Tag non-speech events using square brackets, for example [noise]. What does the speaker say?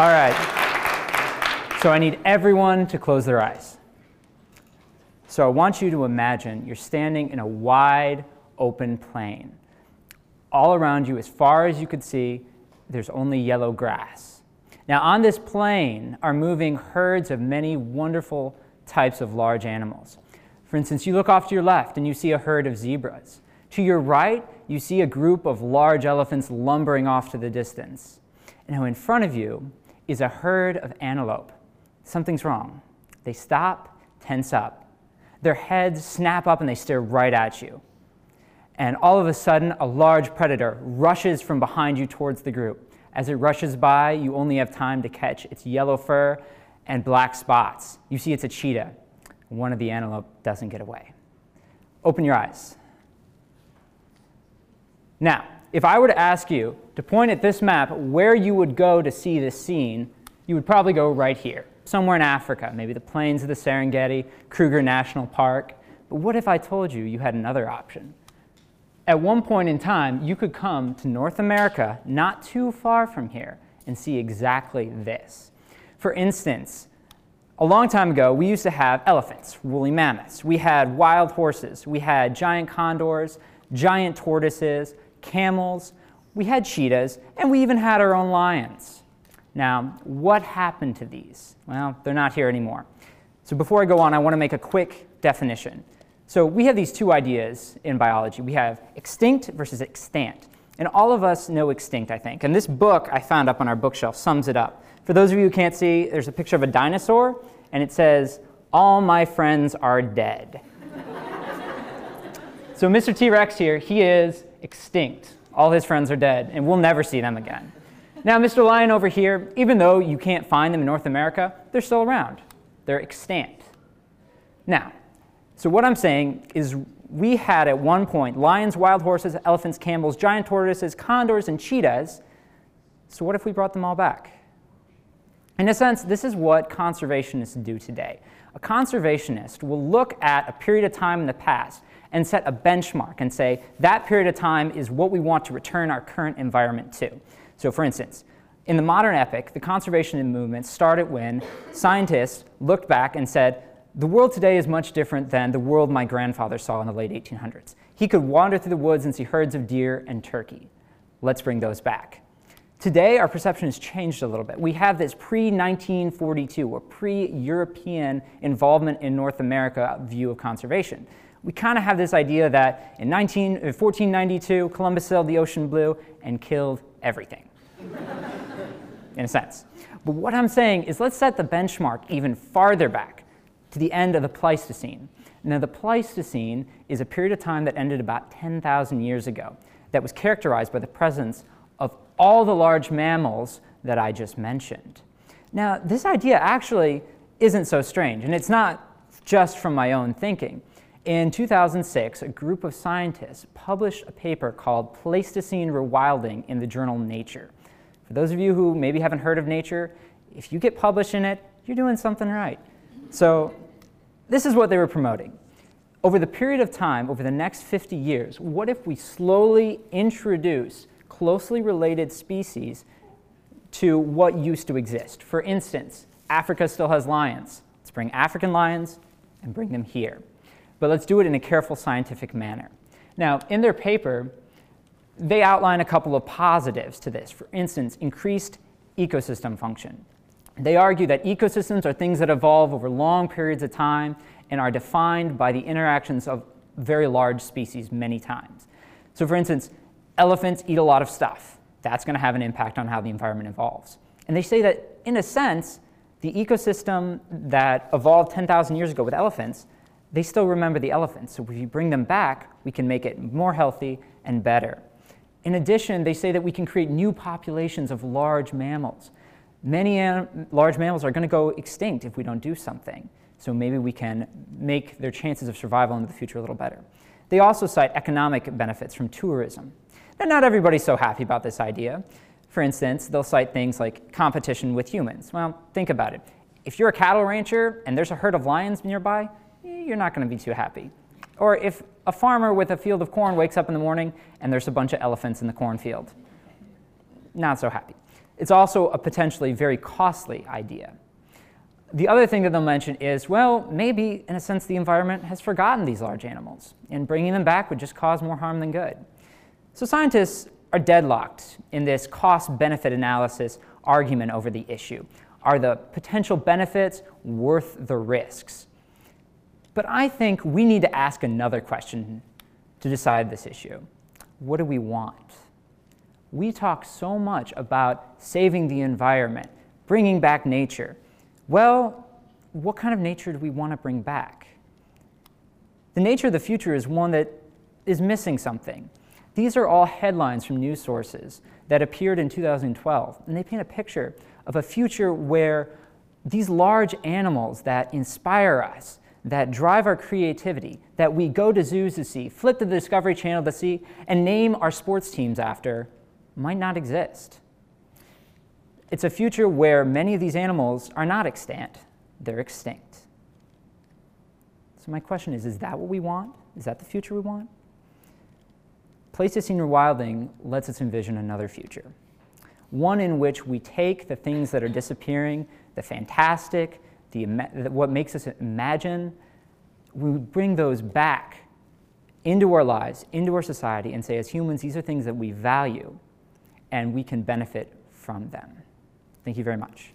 All right. So I need everyone to close their eyes. So I want you to imagine you're standing in a wide open plain. All around you, as far as you could see, there's only yellow grass. Now, on this plain are moving herds of many wonderful types of large animals. For instance, you look off to your left and you see a herd of zebras. To your right, you see a group of large elephants lumbering off to the distance. And now in front of you is a herd of antelope. Something's wrong. They stop, tense up. Their heads snap up and they stare right at you. And all of a sudden, a large predator rushes from behind you towards the group. As it rushes by, you only have time to catch its yellow fur and black spots. You see it's a cheetah. One of the antelope doesn't get away. Open your eyes. Now, if I were to ask you to point at this map where you would go to see this scene, you would probably go right here, somewhere in Africa, maybe the plains of the Serengeti, Kruger National Park. But what if I told you you had another option? At one point in time, you could come to North America, not too far from here, and see exactly this. For instance, a long time ago, we used to have elephants, woolly mammoths. We had wild horses. We had giant condors, giant tortoises, camels, we had cheetahs, and we even had our own lions. Now, what happened to these? Well, they're not here anymore. So before I go on, I want to make a quick definition. So we have these two ideas in biology. We have extinct versus extant. And all of us know extinct, I think. And this book I found up on our bookshelf sums it up. For those of you who can't see, there's a picture of a dinosaur, and it says, All my friends are dead. [laughs] so Mr. T Rex here, he is extinct. All his friends are dead, and we'll never see them again. Now, Mr. Lion over here, even though you can't find them in North America, they're still around. They're extant. Now, so what I'm saying is we had at one point lions, wild horses, elephants, camels, giant tortoises, condors, and cheetahs. So what if we brought them all back? In a sense, this is what conservationists do today. A conservationist will look at a period of time in the past and set a benchmark and say that period of time is what we want to return our current environment to. So, for instance, in the modern epoch, the conservation movement started when scientists looked back and said, the world today is much different than the world my grandfather saw in the late 1800s. He could wander through the woods and see herds of deer and turkey. Let's bring those back. Today, our perception has changed a little bit. We have this pre 1942 or pre European involvement in North America view of conservation we kind of have this idea that in 19, 1492, uh, Columbus sailed the ocean blue and killed everything, [laughs] in a sense. But what I'm saying is let's set the benchmark even farther back to the end of the Pleistocene. Now, the Pleistocene is a period of time that ended about 10,000 years ago that was characterized by the presence of all the large mammals that I just mentioned. Now, this idea actually isn't so strange, and it's not just from my own thinking. In 2006, a group of scientists published a paper called Pleistocene Rewilding in the journal Nature. For those of you who maybe haven't heard of Nature, if you get published in it, you're doing something right. So, this is what they were promoting. Over the period of time, over the next 50 years, what if we slowly introduce closely related species to what used to exist? For instance, Africa still has lions. Let's bring African lions and bring them here but let's do it in a careful scientific manner. Now, in their paper, they outline a couple of positives to this. For instance, increased ecosystem function. They argue that ecosystems are things that evolve over long periods of time and are defined by the interactions of very large species many times. So, for instance, elephants eat a lot of stuff. That's going to have an impact on how the environment evolves. And they say that, in a sense, the ecosystem that evolved 10,000 years ago with elephants they still remember the elephants. So if you bring them back, we can make it more healthy and better. In addition, they say that we can create new populations of large mammals. Many large mammals are going to go extinct if we don't do something. So maybe we can make their chances of survival in the future a little better. They also cite economic benefits from tourism. Now, not everybody's so happy about this idea. For instance, they'll cite things like competition with humans. Well, think about it. If you're a cattle rancher and there's a herd of lions nearby, you're not going to be too happy. Or if a farmer with a field of corn wakes up in the morning and there's a bunch of elephants in the cornfield, not so happy. It's also a potentially very costly idea. The other thing that they'll mention is, well, maybe in a sense the environment has forgotten these large animals, and bringing them back would just cause more harm than good. So scientists are deadlocked in this cost benefit analysis argument over the issue. Are the potential benefits worth the risks? But I think we need to ask another question to decide this issue. What do we want? We talk so much about saving the environment, bringing back nature. Well, what kind of nature do we want to bring back? The nature of the future is one that is missing something. These are all headlines from news sources that appeared in 2012, and they paint a picture of a future where these large animals that inspire us, that drive our creativity, that we go to zoos to see, flip to the Discovery Channel to see, and name our sports teams after, might not exist. It's a future where many of these animals are not extant, they're extinct. So, my question is is that what we want? Is that the future we want? Pleistocene rewilding lets us envision another future, one in which we take the things that are disappearing, the fantastic, the, what makes us imagine, we bring those back into our lives, into our society, and say, as humans, these are things that we value, and we can benefit from them. Thank you very much.